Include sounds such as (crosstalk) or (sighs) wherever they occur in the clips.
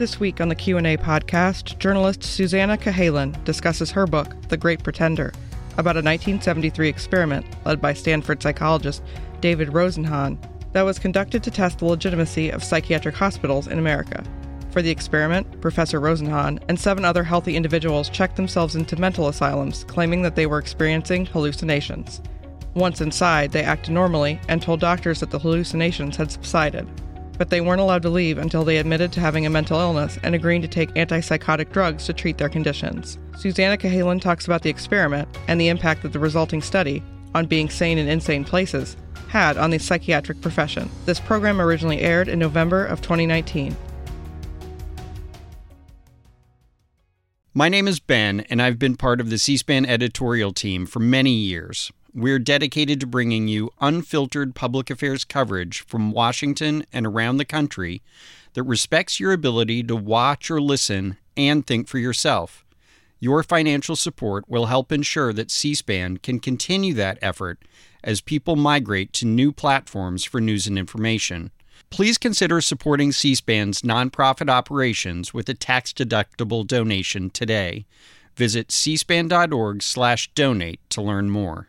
This week on the Q&A podcast, journalist Susannah Cahalan discusses her book, The Great Pretender, about a 1973 experiment led by Stanford psychologist David Rosenhan that was conducted to test the legitimacy of psychiatric hospitals in America. For the experiment, Professor Rosenhan and seven other healthy individuals checked themselves into mental asylums, claiming that they were experiencing hallucinations. Once inside, they acted normally and told doctors that the hallucinations had subsided. But they weren't allowed to leave until they admitted to having a mental illness and agreeing to take antipsychotic drugs to treat their conditions. Susannah Cahalan talks about the experiment and the impact that the resulting study on being sane in insane places had on the psychiatric profession. This program originally aired in November of 2019. My name is Ben, and I've been part of the C SPAN editorial team for many years. We're dedicated to bringing you unfiltered public affairs coverage from Washington and around the country that respects your ability to watch or listen and think for yourself. Your financial support will help ensure that C SPAN can continue that effort as people migrate to new platforms for news and information. Please consider supporting C SPAN's nonprofit operations with a tax deductible donation today. Visit cspan.org slash donate to learn more.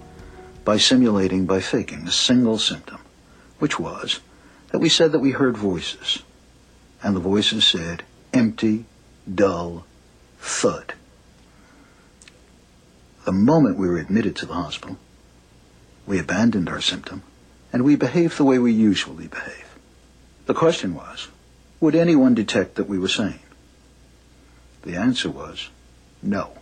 by simulating, by faking, a single symptom, which was that we said that we heard voices. And the voices said, empty, dull, thud. The moment we were admitted to the hospital, we abandoned our symptom and we behaved the way we usually behave. The question was, would anyone detect that we were sane? The answer was no.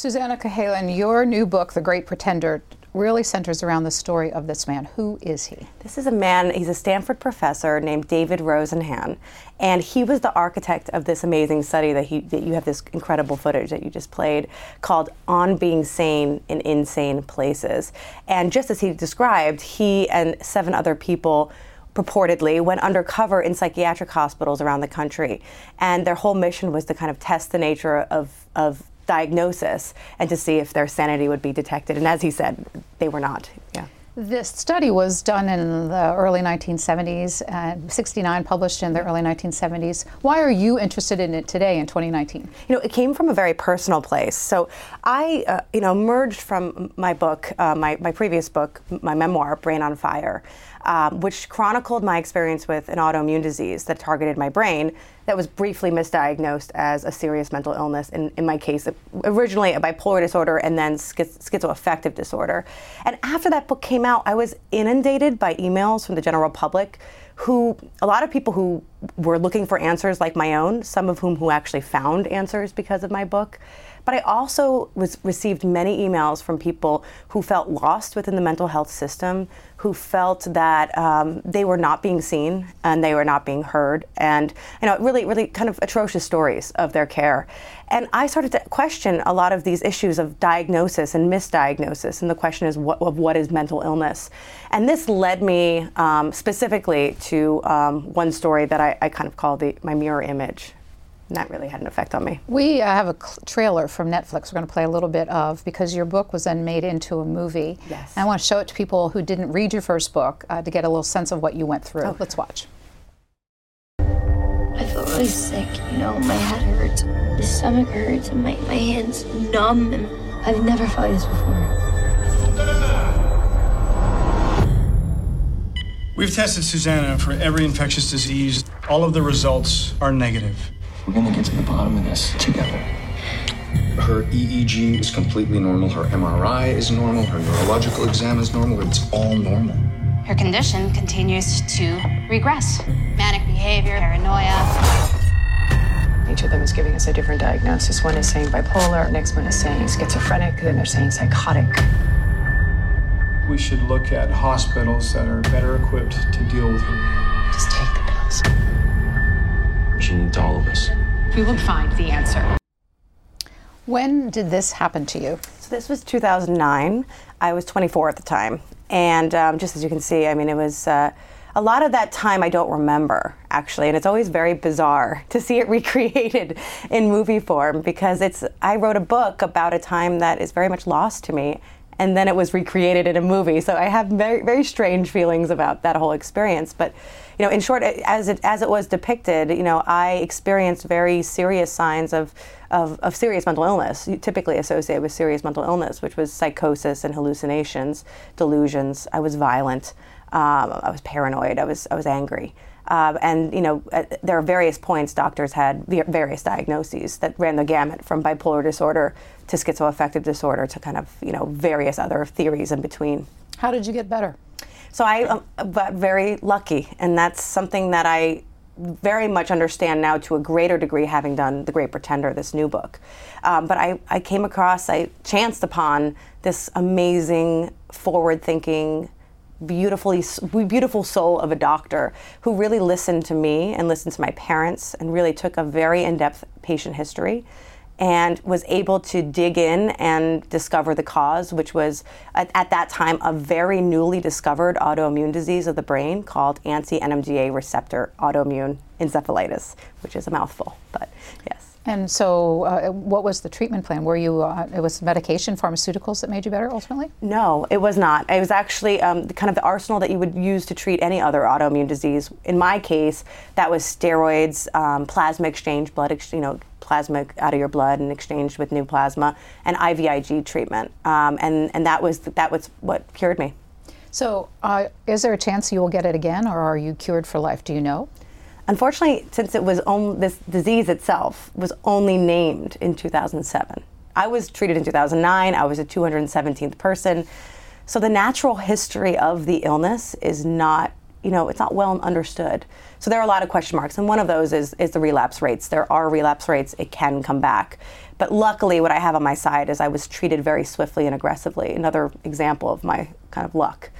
Susannah Cahalan, your new book, The Great Pretender, really centers around the story of this man. Who is he? This is a man, he's a Stanford professor named David Rosenhan, and he was the architect of this amazing study that, he, that you have this incredible footage that you just played called On Being Sane in Insane Places. And just as he described, he and seven other people purportedly went undercover in psychiatric hospitals around the country. And their whole mission was to kind of test the nature of, of diagnosis and to see if their sanity would be detected. And as he said, they were not. Yeah. This study was done in the early 1970s, and 69 published in the early 1970s. Why are you interested in it today in 2019? You know, it came from a very personal place. So I, uh, you know, emerged from my book, uh, my, my previous book, my memoir, Brain on Fire, um, which chronicled my experience with an autoimmune disease that targeted my brain that was briefly misdiagnosed as a serious mental illness. In, in my case, originally a bipolar disorder and then schiz- schizoaffective disorder. And after that book came out, I was inundated by emails from the general public who a lot of people who were looking for answers like my own, some of whom who actually found answers because of my book. But I also was, received many emails from people who felt lost within the mental health system, who felt that um, they were not being seen and they were not being heard, and you know, really, really kind of atrocious stories of their care. And I started to question a lot of these issues of diagnosis and misdiagnosis, and the question is what, of what is mental illness. And this led me um, specifically to um, one story that I, I kind of call the, my mirror image that really had an effect on me. We uh, have a cl- trailer from Netflix we're going to play a little bit of because your book was then made into a movie. Yes. And I want to show it to people who didn't read your first book uh, to get a little sense of what you went through. Oh. Let's watch. I feel really sick, you know, my head hurts, my stomach hurts, and my, my hands numb, and I've never felt this before. We've tested Susannah for every infectious disease. All of the results are negative. We're gonna get to the bottom of this together. Her EEG is completely normal. Her MRI is normal. Her neurological exam is normal. It's all normal. Her condition continues to regress. Manic behavior, paranoia. Each of them is giving us a different diagnosis. One is saying bipolar, next one is saying schizophrenic, then they're saying psychotic. We should look at hospitals that are better equipped to deal with her. Just take the pills. She needs all of us. We will find the answer. When did this happen to you? So this was 2009. I was 24 at the time, and um, just as you can see, I mean, it was. Uh, a lot of that time I don't remember actually, and it's always very bizarre (laughs) to see it recreated in movie form because it's. I wrote a book about a time that is very much lost to me, and then it was recreated in a movie. So I have very very strange feelings about that whole experience. But you know, in short, as it as it was depicted, you know, I experienced very serious signs of. Of, of serious mental illness, typically associated with serious mental illness, which was psychosis and hallucinations, delusions. I was violent. Um, I was paranoid. I was I was angry. Um, and you know, at, there are various points doctors had various diagnoses that ran the gamut from bipolar disorder to schizoaffective disorder to kind of you know various other theories in between. How did you get better? So I um, got very lucky, and that's something that I very much understand now to a greater degree, having done The Great Pretender, this new book. Um, but I, I came across, I chanced upon this amazing, forward-thinking beautifully beautiful soul of a doctor who really listened to me and listened to my parents and really took a very in-depth patient history and was able to dig in and discover the cause, which was at, at, that time a very newly discovered autoimmune disease of the brain called anti NMDA receptor autoimmune encephalitis, which is a mouthful, but yes. And so, uh, what was the treatment plan? Were you, uh, it was medication, pharmaceuticals that made you better ultimately? No, it was not. It was actually um, kind of the arsenal that you would use to treat any other autoimmune disease. In my case, that was steroids, um, plasma exchange, blood, ex- you know, plasma out of your blood and exchanged with new plasma, and IVIG treatment. Um, and, and that was, that was what cured me. So, uh, is there a chance you will get it again, or are you cured for life? Do you know? Unfortunately, since it was on, this disease itself was only named in 2007. I was treated in 2009. I was a 217th person. So the natural history of the illness is not, you know, it's not well understood. So there are a lot of question marks, and one of those is is the relapse rates. There are relapse rates; it can come back. But luckily, what I have on my side is I was treated very swiftly and aggressively. Another example of my kind of luck.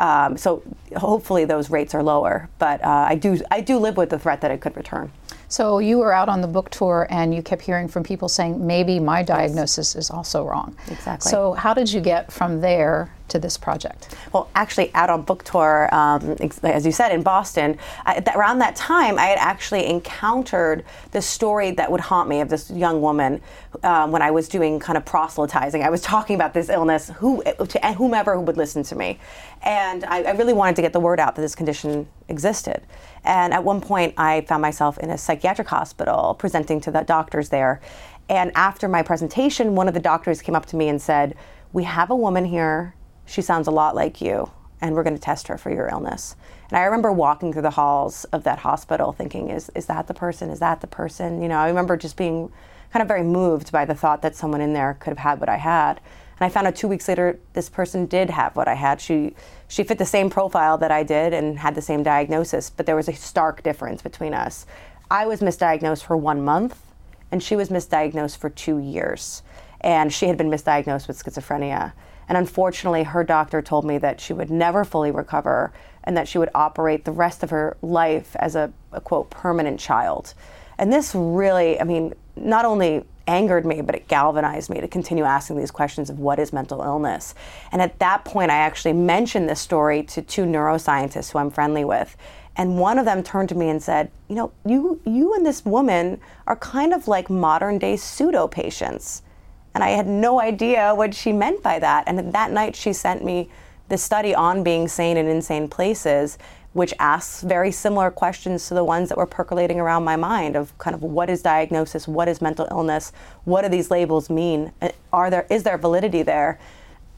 Um, so hopefully those rates are lower. But uh, I do I do live with the threat that it could return. So you were out on the book tour and you kept hearing from people saying maybe my diagnosis is also wrong. Exactly. So how did you get from there to this project? Well, actually, out on book tour, um, as you said, in Boston, I, th- around that time, I had actually encountered the story that would haunt me of this young woman um, when I was doing kind of proselytizing. I was talking about this illness who, to whomever who would listen to me. And I, I really wanted to get the word out that this condition existed. And at one point, I found myself in a psychiatric hospital presenting to the doctors there. And after my presentation, one of the doctors came up to me and said, We have a woman here. She sounds a lot like you, and we're going to test her for your illness. And I remember walking through the halls of that hospital thinking, Is, is that the person? Is that the person? You know, I remember just being kind of very moved by the thought that someone in there could have had what I had. And I found out two weeks later, this person did have what I had. She she fit the same profile that I did and had the same diagnosis, but there was a stark difference between us. I was misdiagnosed for one month, and she was misdiagnosed for two years. And she had been misdiagnosed with schizophrenia. And unfortunately, her doctor told me that she would never fully recover and that she would operate the rest of her life as a, a quote, permanent child. And this really, I mean, not only angered me, but it galvanized me to continue asking these questions of what is mental illness. And at that point, I actually mentioned this story to two neuroscientists who I'm friendly with. And one of them turned to me and said, You know, you, you and this woman are kind of like modern day pseudo patients. And I had no idea what she meant by that. And that night, she sent me the study on being sane in insane places which asks very similar questions to the ones that were percolating around my mind of kind of what is diagnosis, what is mental illness, what do these labels mean, uh, are there is there validity there?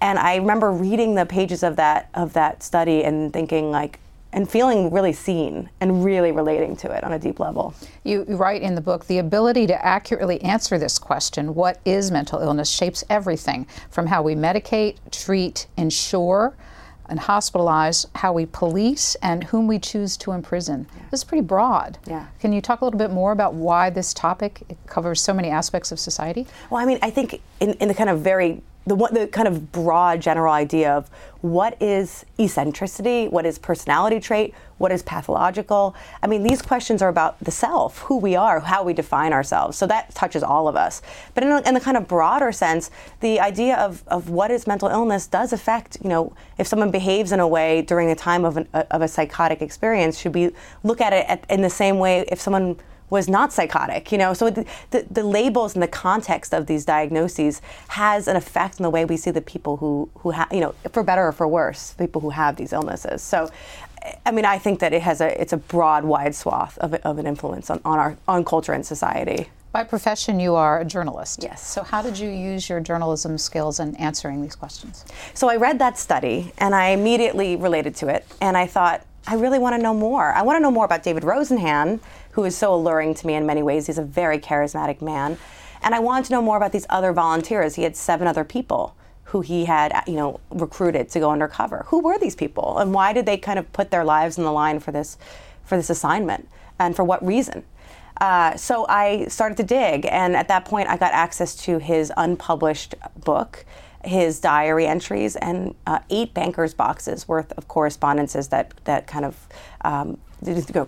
And I remember reading the pages of that of that study and thinking like and feeling really seen and really relating to it on a deep level. You, you write in the book the ability to accurately answer this question, what is mental illness, shapes everything from how we medicate, treat, insure, and hospitalize, how we police, and whom we choose to imprison. Yeah. This is pretty broad. Yeah. Can you talk a little bit more about why this topic covers so many aspects of society? Well, I mean, I think in, in the kind of very the, the kind of broad general idea of what is eccentricity, what is personality trait, what is pathological. I mean, these questions are about the self, who we are, how we define ourselves. So that touches all of us. But in, a, in the kind of broader sense, the idea of, of what is mental illness does affect, you know, if someone behaves in a way during the time of, an, of a psychotic experience, should we look at it at, in the same way if someone was not psychotic. You know, so the, the, the, labels and the context of these diagnoses has an effect on the way we see the people who who have, you know, for better or for worse, people who have these illnesses. So. I mean, I think that it has a it's a broad, wide swath of, of an influence on, on our on culture and society. By profession, you are a journalist. Yes. So, how did you use your journalism skills in answering these questions? So, I read that study and I immediately related to it. And I thought, I really want to know more. I want to know more about David Rosenhan who is so alluring to me in many ways. He's a very charismatic man. And I wanted to know more about these other volunteers. He had seven other people who he had, you know, recruited to go undercover. Who were these people, and why did they kind of put their lives on the line for this, for this assignment, and for what reason? Uh, so I started to dig, and at that point, I got access to his unpublished book, his diary entries, and uh, eight bankers' boxes worth of correspondences that that kind of um,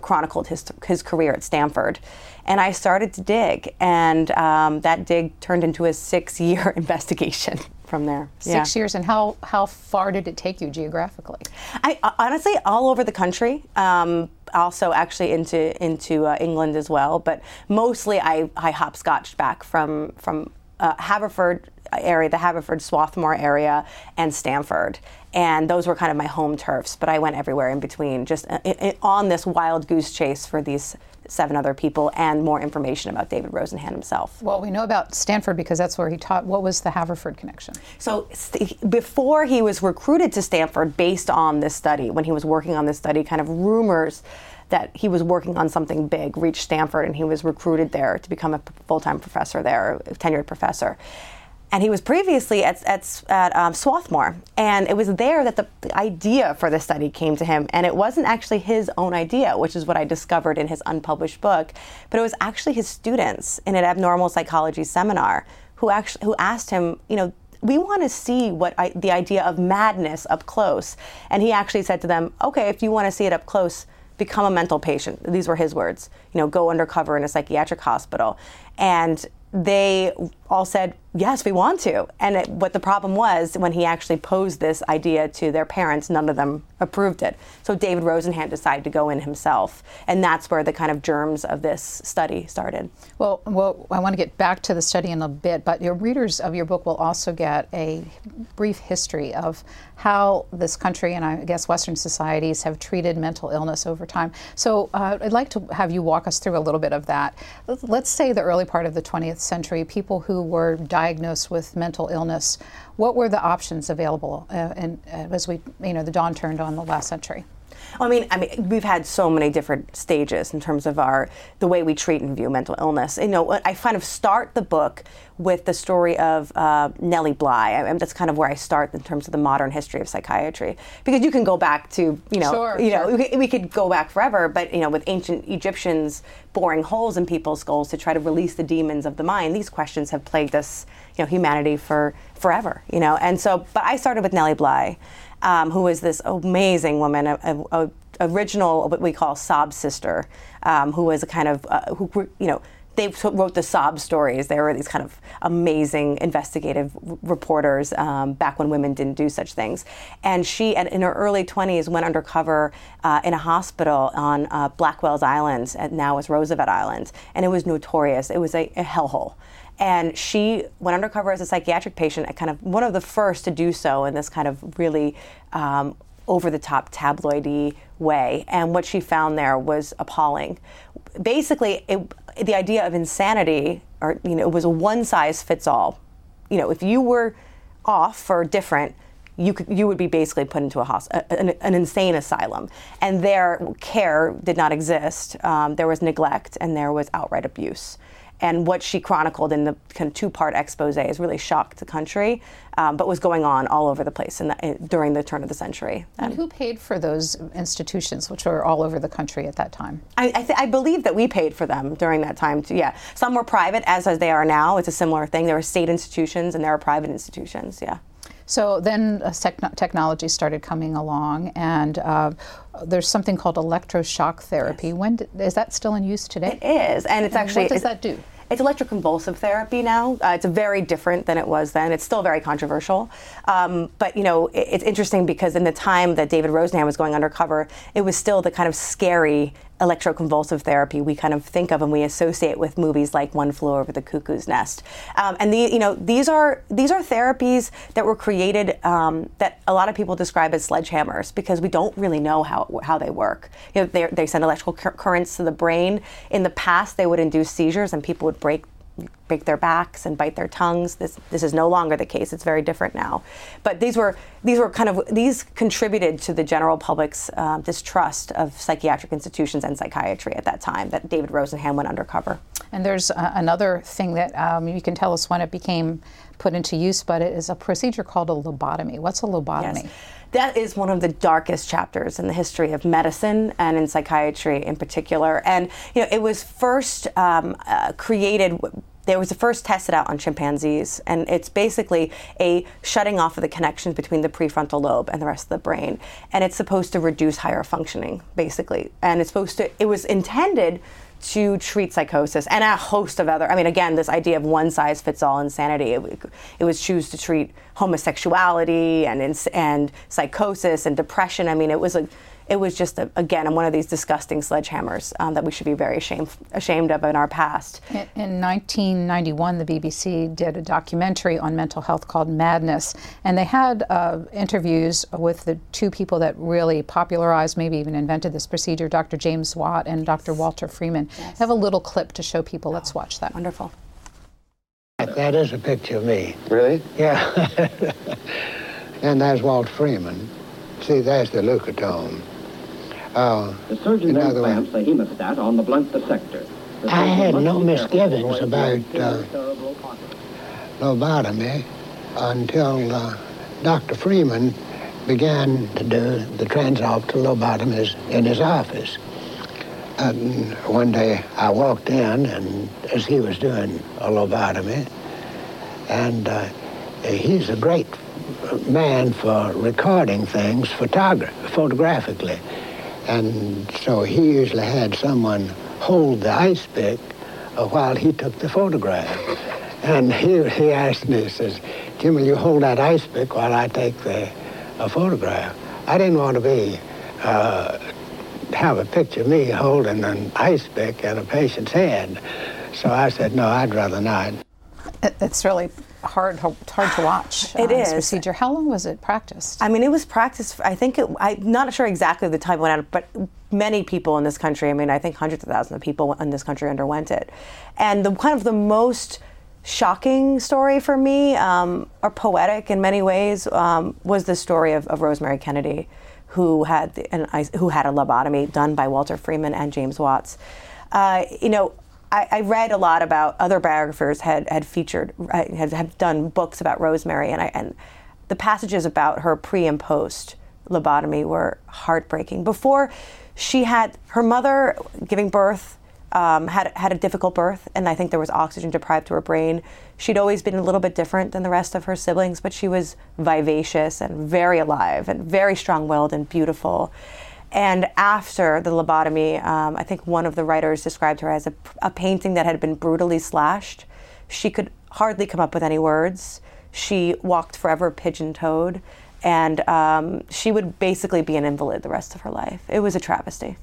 chronicled his, his career at Stanford. And I started to dig, and um, that dig turned into a six year (laughs) investigation from there. Six yeah. years, and how, how far did it take you geographically? I honestly, all over the country. Um, also, actually, into into uh, England as well, but mostly I, I hopscotched back from from uh, Haverford area, the Haverford Swarthmore area, and Stanford. And those were kind of my home turfs, but I went everywhere in between, just uh, on this wild goose chase for these seven other people and more information about David Rosenhan himself. Well, we know about Stanford because that's where he taught. What was the Haverford connection? So, st- before he was recruited to Stanford based on this study, when he was working on this study, kind of rumors that he was working on something big reached Stanford and he was recruited there to become a full time professor there, a tenured professor and he was previously at, at, at um, Swarthmore. And it was there that the, the, idea for the study came to him. And it wasn't actually his own idea, which is what I discovered in his unpublished book, but it was actually his students in an abnormal psychology seminar who actually who asked him, you know, we want to see what I, the idea of madness up close. And he actually said to them, okay, if you want to see it up close, become a mental patient. These were his words. You know, go undercover in a psychiatric hospital. And they all said, yes, we want to. And it, what the problem was, when he actually posed this idea to their parents, none of them approved it. So David Rosenhan decided to go in himself. And that's where the kind of germs of this study started. Well, well, I want to get back to the study in a bit, but your readers of your book will also get a brief history of how this country and I guess Western societies have treated mental illness over time. So uh, I'd like to have you walk us through a little bit of that. Let's say the early part of the 20th century, people who were diagnosed with mental illness, what were the options available uh, and, uh, as we, you know, the dawn turned on the last century? I mean, I mean, we've had so many different stages in terms of our the way we treat and view mental illness. You know, I kind of start the book with the story of uh, Nellie Bly. I mean, that's kind of where I start in terms of the modern history of psychiatry, because you can go back to you know, sure, you know, we, we could go back forever, but you know, with ancient Egyptians boring holes in people's skulls to try to release the demons of the mind, these questions have plagued us, you know, humanity for forever. You know, and so, but I started with Nellie Bly um, who is this amazing woman, a, a, a original what we call sob sister, um, who was a kind of uh, who you know they wrote the sob stories. They were these kind of amazing investigative reporters um, back when women didn't do such things. And she, in her early 20s, went undercover uh, in a hospital on uh, Blackwell's Island, now is Roosevelt Island, and it was notorious. It was a, a hellhole. And she went undercover as a psychiatric patient, kind of one of the first to do so in this kind of really um, over the top tabloidy way. And what she found there was appalling. Basically, it, the idea of insanity, or you know, it was a one size fits all. You know, if you were off or different, you could you would be basically put into a hosp- an, an insane asylum, and their care did not exist. Um, there was neglect and there was outright abuse. And what she chronicled in the kind of two-part expose has really shocked the country, um, but was going on all over the place in the, in, during the turn of the century. And who paid for those institutions, which were all over the country at that time? I, I, th- I believe that we paid for them during that time. Too. Yeah, some were private, as as they are now. It's a similar thing. There were state institutions and there are private institutions. Yeah. So then uh, technology started coming along, and uh, there's something called electroshock therapy. Yes. When d- is that still in use today? It is, and it's and actually. What does that do? It's electroconvulsive therapy now. Uh, it's very different than it was then. It's still very controversial. Um, but, you know, it, it's interesting because in the time that David Rosenhan was going undercover, it was still the kind of scary electroconvulsive therapy we kind of think of and we associate with movies like One Flew Over the Cuckoo's Nest. Um, and the, you know these are these are therapies that were created um, that a lot of people describe as sledgehammers because we don't really know how how they work. You know, they send electrical currents to the brain. In the past, they would induce seizures and people would break break their backs and bite their tongues. This this is no longer the case. It's very different now. But these were these were kind of these contributed to the general public's uh, distrust of psychiatric institutions and psychiatry at that time. That David Rosenhan went undercover. And there's uh, another thing that um, you can tell us when it became put into use, but it is a procedure called a lobotomy. What's a lobotomy? Yes that is one of the darkest chapters in the history of medicine and in psychiatry in particular. And you know, it was first um, uh, created there was the first tested out on chimpanzees, and it's basically a shutting off of the connections between the prefrontal lobe and the rest of the brain. And it's supposed to reduce higher functioning, basically. And it's supposed to, it was intended to treat psychosis and a host of other. I mean, again, this idea of one size fits all insanity. It, it was choose to treat homosexuality and and psychosis and depression. I mean, it was a it was just a, again one of these disgusting sledgehammers um, that we should be very ashamed ashamed of in our past. In, in, 1991, the BBC did a documentary on mental health called Madness, and they had uh, interviews with the two people that really popularized, maybe even invented this procedure, Dr. James Watts and Dr. Walter Freeman. Yes. I have a little clip to show people. Let's watch that. Wonderful. That is a picture of me. Really? Yeah. (laughs) and there's Walt Freeman. See, there's the leucotome. Uh, the surgeon then clamps the hemostat on the blunt dissector. The I had no misgivings about uh, lobotomy until uh, Dr. Freeman began to do the transorbital lobotomies in his office. And one day I walked in, and as he was doing a lobotomy, and uh, he's a great man for recording things photogra- photographically. And so he usually had someone hold the ice pick while he took the photograph. And he, he asked me, he says, Jim, will you hold that ice pick while I take the a photograph? I didn't want to be, uh, have a picture of me holding an ice pick at a patient's head. So I said, no, I'd rather not. It's really hard hard to watch. (sighs) It uh, is procedure. How long was it practiced? I mean, it was practiced. I think it, I'm not sure exactly the time it went out, but many people in this country. I mean, I think hundreds of thousands of people in this country underwent it, and the kind of the most shocking story for me, um, or poetic in many ways, um, was the story of, of Rosemary Kennedy, who had an, who had a lobotomy done by Walter Freeman and James Watts. Uh, you know, I, I, read a lot about other biographers had had featured had, done books about Rosemary, and I, and the passages about her pre and post lobotomy were heartbreaking. Before she had her mother giving birth. Um, had had a difficult birth, and I think there was oxygen deprived to her brain. She'd always been a little bit different than the rest of her siblings, but she was vivacious and very alive and very strong-willed and beautiful. And after the lobotomy, um, I think one of the writers described her as a, a painting that had been brutally slashed. She could hardly come up with any words. She walked forever pigeon toed. And um, she would basically be an invalid the rest of her life. It was a travesty.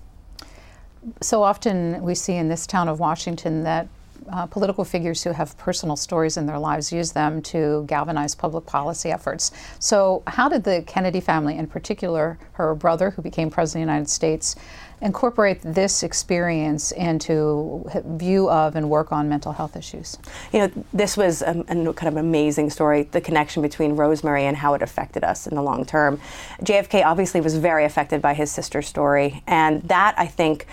So often we see in this town of Washington that uh, political figures who have personal stories in their lives use them to galvanize public policy efforts. So, how did the Kennedy family, in particular her brother, who became president of the United States, incorporate this experience into view of and work on mental health issues? You know, this was a, a kind of amazing story, the connection between Rosemary and how it affected us in the long term. JFK obviously was very affected by his sister's story, and that, I think,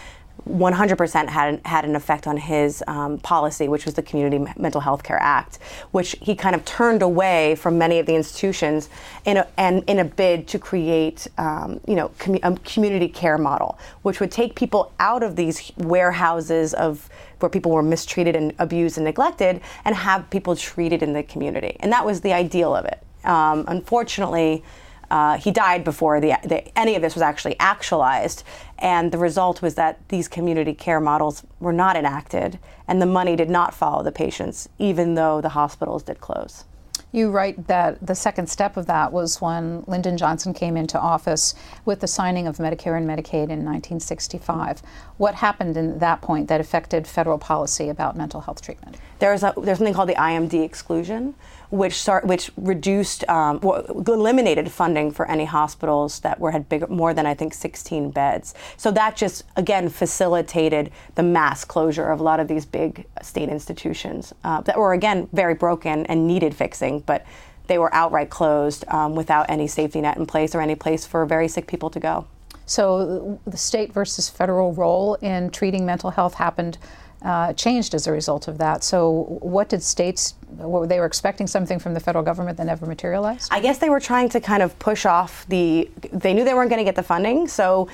100% had, had an effect on his um, policy, which was the Community Mental Health Care Act, which he kind of turned away from many of the institutions in a, and in a bid to create, um, you know, com- a community care model, which would take people out of these warehouses of where people were mistreated and abused and neglected, and have people treated in the community. And that was the ideal of it. Um, unfortunately, uh, he died before the, the, any of this was actually actualized. And the result was that these community care models were not enacted, and the money did not follow the patients, even though the hospitals did close. You write that the second step of that was when Lyndon Johnson came into office with the signing of Medicare and Medicaid in 1965. What happened in that point that affected federal policy about mental health treatment? There's, a, there's something called the IMD exclusion, which start, which reduced, um, eliminated funding for any hospitals that were had bigger, more than I think 16 beds. So that just again facilitated the mass closure of a lot of these big state institutions uh, that were again very broken and needed fixing, but they were outright closed um, without any safety net in place or any place for very sick people to go. So the state versus federal role in treating mental health happened uh, changed as a result of that. So, what did states? What, they were expecting something from the federal government that never materialized. I guess they were trying to kind of push off the. They knew they weren't going to get the funding, so.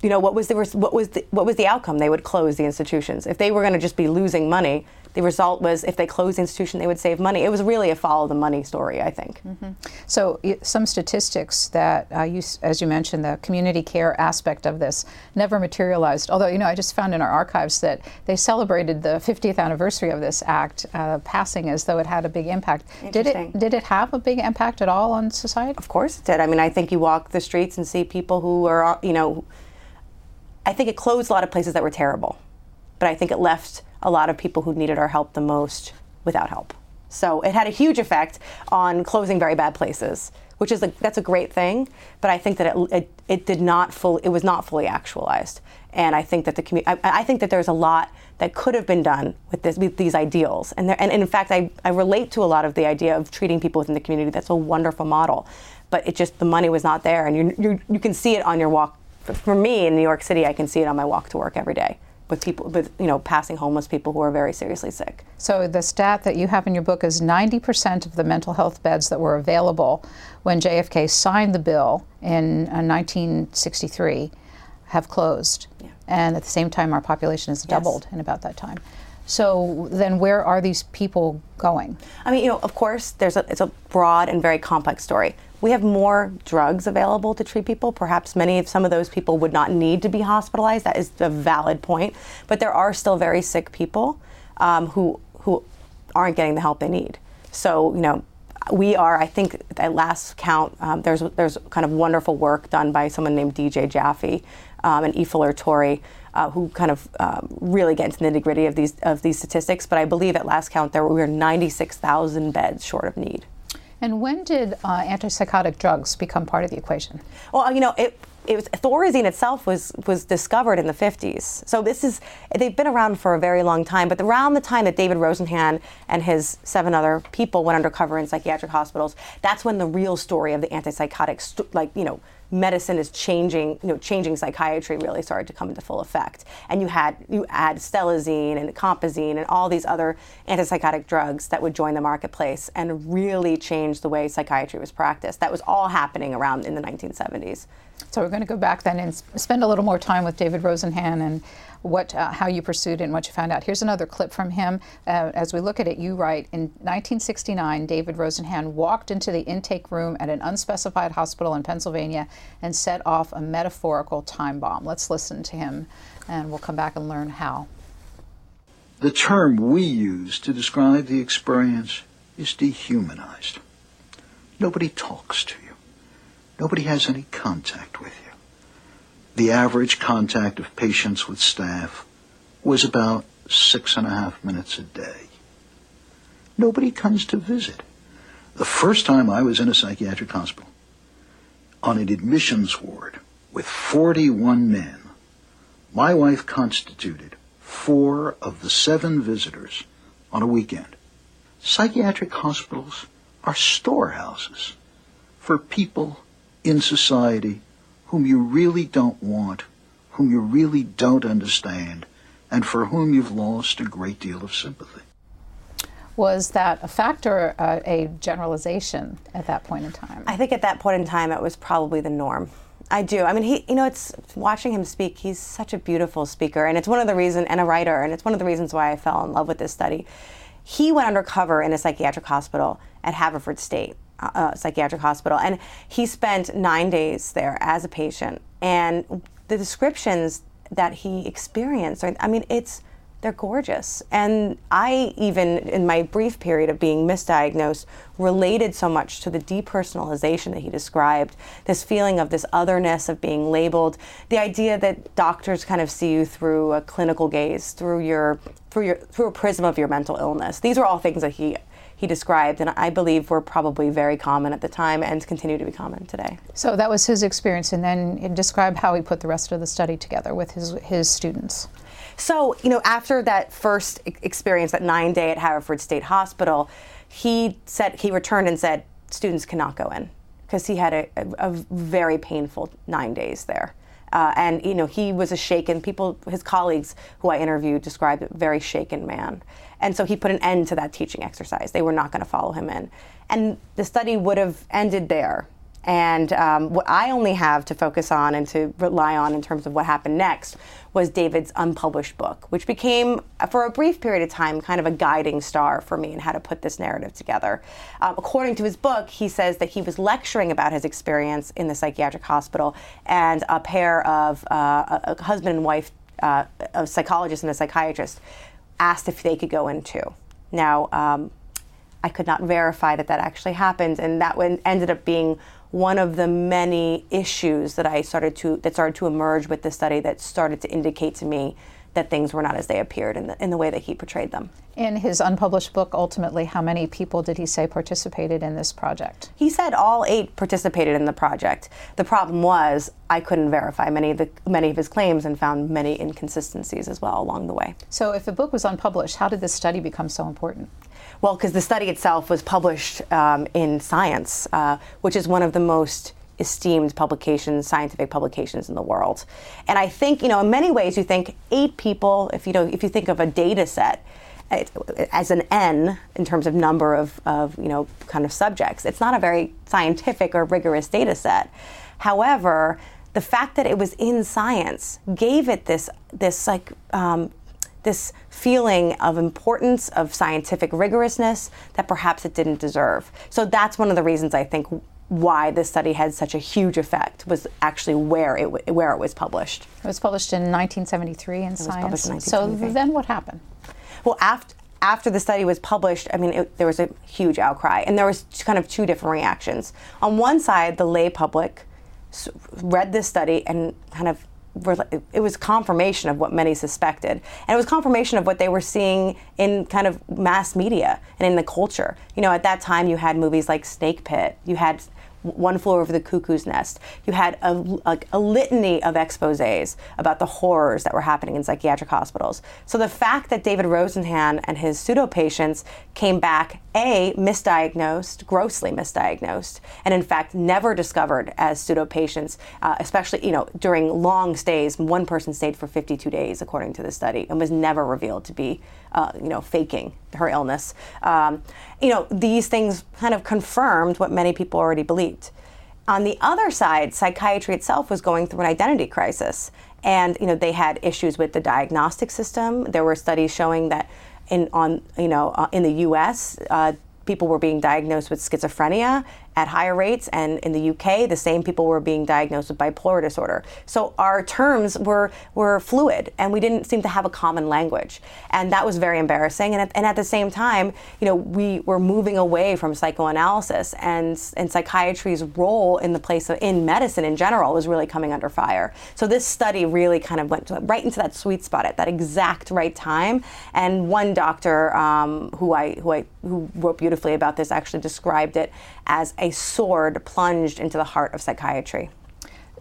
You know what was the what was the, what was the outcome? They would close the institutions. If they were going to just be losing money, the result was if they closed the institution, they would save money. It was really a follow the money story, I think. Mm-hmm. So, some statistics that uh, you, as you mentioned, the community care aspect of this never materialized. Although, you know, I just found in our archives that they celebrated the 50th anniversary of this act uh, passing as though it had a big impact. Did it? Did it have a big impact at all on society? Of course it did. I mean, I think you walk the streets and see people who are, you know, I think it closed a lot of places that were terrible, but I think it left a lot of people who needed our help the most without help. So it had a huge effect on closing very bad places, which is a, that's a great thing. But I think that it, it, it did not full it was not fully actualized. And I think that the community I, think that there's a lot that could have been done with this with these ideals. And, there, and, and in fact, I, I relate to a lot of the idea of treating people within the community. That's a wonderful model. But it just the money was not there, and you you you can see it on your walk. For me in New York City, I can see it on my walk to work every day with people with you know passing homeless people who are very seriously sick. So the stat that you have in your book is 90% of the mental health beds that were available when JFK signed the bill in uh, 1963 have closed. Yeah. And at the same time our population has doubled yes. in about that time. So then where are these people going? I mean, you know, of course there's a it's a broad and very complex story we have more drugs available to treat people. Perhaps many of some of those people would not need to be hospitalized. That is a valid point. But there are still very sick people um, who who aren't getting the help they need. So you know, we are. I think at last count, um, there's there's kind of wonderful work done by someone named DJ Jaffe um, and Ifilur Tori. Uh, who kind of um, really get into the nitty gritty of these of these statistics? But I believe at last count there were 96,000 beds short of need. And when did uh, antipsychotic drugs become part of the equation? Well, you know, it, it was Thorazine itself was was discovered in the 50s. So this is they've been around for a very long time. But around the time that David Rosenhan and his seven other people went undercover in psychiatric hospitals, that's when the real story of the antipsychotics, like you know, medicine is changing, you know, changing psychiatry really started to come into full effect. And you had you add stelazine and compazine and all these other antipsychotic drugs that would join the marketplace and really change the way psychiatry was practiced. That was all happening around in the 1970s. So we're going to go back then and spend a little more time with David Rosenhan and what, uh, how you pursued it and what you found out. Here's another clip from him. Uh, as we look at it, you write In 1969, David Rosenhan walked into the intake room at an unspecified hospital in Pennsylvania and set off a metaphorical time bomb. Let's listen to him and we'll come back and learn how. The term we use to describe the experience is dehumanized. Nobody talks to you. Nobody has any contact with you the average contact of patients with staff was about six and a half minutes a day. Nobody comes to visit. The first time I was in a psychiatric hospital, on an admissions ward with 41 men My wife constituted four of the seven visitors on a weekend. Psychiatric hospitals are storehouses for people in society whom you really don't want, whom you really don't understand, and for whom you've lost a great deal of sympathy. Was that a factor, uh, a generalization at that point in time? I think at that point in time, it was probably the norm. I do. I mean, he, you know, it's watching him speak. He's such a beautiful speaker, and it's one of the reasons, and a writer, and it's one of the reasons why I fell in love with this study. He went undercover in a psychiatric hospital at Haverford State uh, Psychiatric Hospital, and he spent nine days there as a patient. And the descriptions that he experienced, I mean, it's they're gorgeous. And I, even in my brief period of being misdiagnosed, related so much to the depersonalization that he described this feeling of this otherness, of being labeled, the idea that doctors kind of see you through a clinical gaze, through your, through your, through a prism of your mental illness. These are all things that he he described, and I believe were probably very common at the time and continue to be common today. So that was his experience, and then describe how he put the rest of the study together with his his students. So, you know, after that first experience, that nine day at Haverford State Hospital, he said he returned and said students cannot go in because he had a, a, a, very painful nine days there. Uh, and you know he was a shaken people his colleagues who i interviewed described a very shaken man. And so he put an end to that teaching exercise. They were not going to follow him in. And the study would have ended there and um, what I only have to focus on and to rely on in terms of what happened next was David's unpublished book, which became, for a brief period of time, kind of a guiding star for me in how to put this narrative together. Um, according to his book, he says that he was lecturing about his experience in the psychiatric hospital, and a pair of uh, a husband and wife, uh, a psychologist and a psychiatrist, asked if they could go in too. Now, um, I could not verify that that actually happened, and that ended up being one of the many issues that I started to that started to emerge with the study that started to indicate to me that things were not as they appeared in the, in the way that he portrayed them. In his unpublished book, ultimately, how many people did he say participated in this project? He said all eight participated in the project. The problem was I couldn't verify many of the many of his claims and found many inconsistencies as well along the way. So, if the book was unpublished, how did this study become so important? Well, because the study itself was published um, in Science, uh, which is one of the most esteemed publications, scientific publications in the world. And I think, you know, in many ways, you think eight people. If you know, if you think of a data set as an N in terms of number of, of, you know, kind of subjects, it's not a very scientific or rigorous data set. However, the fact that it was in science gave it this this like um, this feeling of importance of scientific rigorousness that perhaps it didn't deserve. So that's one of the reasons I think why this study had such a huge effect was actually where it where it was published. It was published in 1973 in it Science. In so then what happened? Well, after after the study was published, I mean, it, there was a huge outcry, and there was kind of two different reactions. On one side, the lay public read this study and kind of it was confirmation of what many suspected. And it was confirmation of what they were seeing in kind of mass media and in the culture. You know, at that time you had movies like Snake Pit, you had one Flew Over the Cuckoo's Nest. You had a, a, a, litany of exposés about the horrors that were happening in psychiatric hospitals. So the fact that David Rosenhan and his pseudo patients came back, A, misdiagnosed, grossly misdiagnosed, and in fact never discovered as pseudo patients, uh, especially you know during long stays. One person stayed for 52 days, according to the study, and was never revealed to be uh, you know, faking her illness. Um, you know, these things kind of confirmed what many people already believed. On the other side, psychiatry itself was going through an identity crisis. And, you know, they had issues with the diagnostic system. There were studies showing that in, on, you know, uh, in the U.S., uh, people were being diagnosed with schizophrenia at higher rates, and in the UK, the same people were being diagnosed with bipolar disorder. So our terms were were fluid, and we didn't seem to have a common language, and that was very embarrassing. And at, and at the same time, you know, we were moving away from psychoanalysis, and and psychiatry's role in the place of in medicine in general was really coming under fire. So this study really kind of went to, right into that sweet spot at that exact right time. And one doctor um, who I who I who wrote beautifully about this actually described it as a sword plunged into the heart of psychiatry.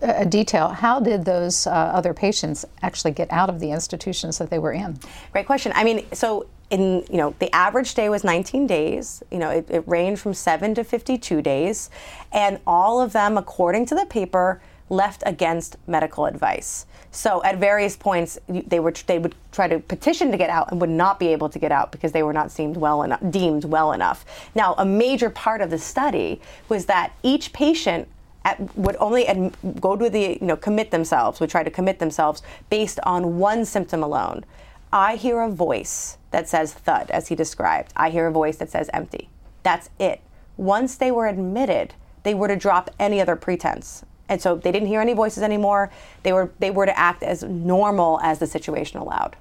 a detail. How did those uh, other patients actually get out of the institutions that they were in? Great question. I mean, so in you know the average day was 19 days you know it, it, ranged from 7 to 52 days and all of them according to the paper left against medical advice so at various points they were they would try to petition to get out and would not be able to get out because they were not deemed well enough deemed well enough now a major part of the study was that each patient at, would only ad, go to the you know commit themselves would try to commit themselves based on one symptom alone I hear a voice that says thud, as he described. I hear a voice that says empty. That's it. Once they were admitted, they were to drop any other pretense. And so they didn't hear any voices anymore. They were, they were to act as normal as the situation allowed.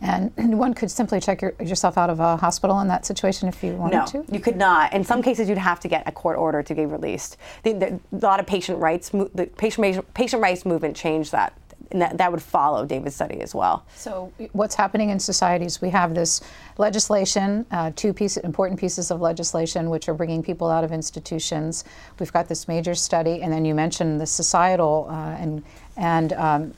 And one could simply check your, yourself out of a hospital in that situation if you wanted no, to? you could not. In some cases, you'd have to get a court order to be released. The, the, a lot of patient rights, the patient, patient rights movement changed that that, that would follow David's study as well. So, what's happening in societies? We have this legislation, uh, two piece, important pieces of legislation, which are bringing people out of institutions. We've got this major study, and then you mentioned the societal uh, and and um,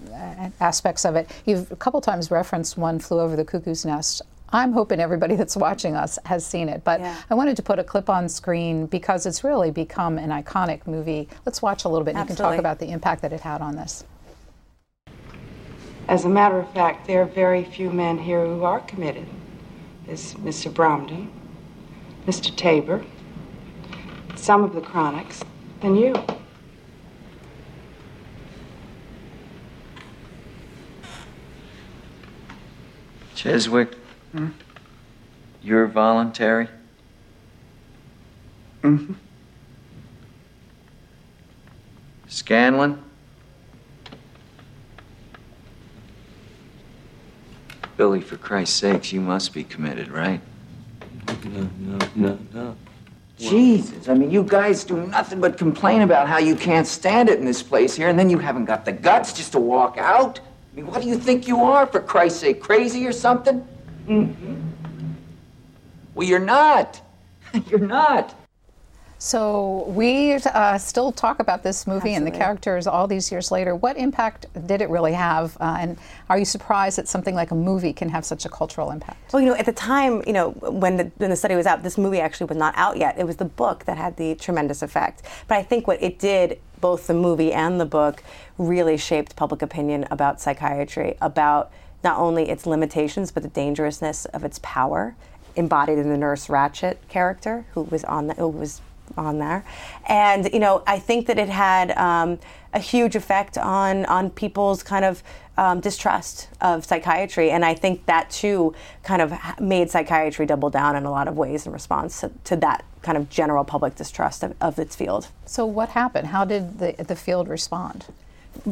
aspects of it. You've a couple times referenced one flew over the cuckoo's nest. I'm hoping everybody that's watching us has seen it, but yeah. I wanted to put a clip on screen because it's really become an iconic movie. Let's watch a little bit and Absolutely. you can talk about the impact that it had on this. As a matter of fact, there are very few men here who are committed. There's Mr. Bromden, Mr. Tabor, some of the chronics, and you. Cheswick, hmm? you're voluntary? Mm-hmm. Scanlon? Billy, for Christ's sakes, you must be committed, right? No, no, no, no. Jesus, I mean, you guys do nothing but complain about how you can't stand it in this place here, and then you haven't got the guts just to walk out? I mean, what do you think you are, for Christ's sake? Crazy or something? Mm-hmm. Well, you're not. (laughs) you're not. So we uh, still talk about this movie Absolutely. and the characters all these years later. What impact did it really have? Uh, and are you surprised that something like a movie can have such a cultural impact? Well, you know, at the time, you know, when the, when the study was out, this movie actually was not out yet. It was the book that had the tremendous effect. But I think what it did, both the movie and the book, really shaped public opinion about psychiatry, about not only its limitations, but the dangerousness of its power embodied in the nurse Ratched character who was on the, who was on there. And, you know, I think that it had um, a huge effect on, on people's kind of um, distrust of psychiatry. And I think that too kind of made psychiatry double down in a lot of ways in response to, to that kind of general public distrust of, of its field. So, what happened? How did the, the field respond?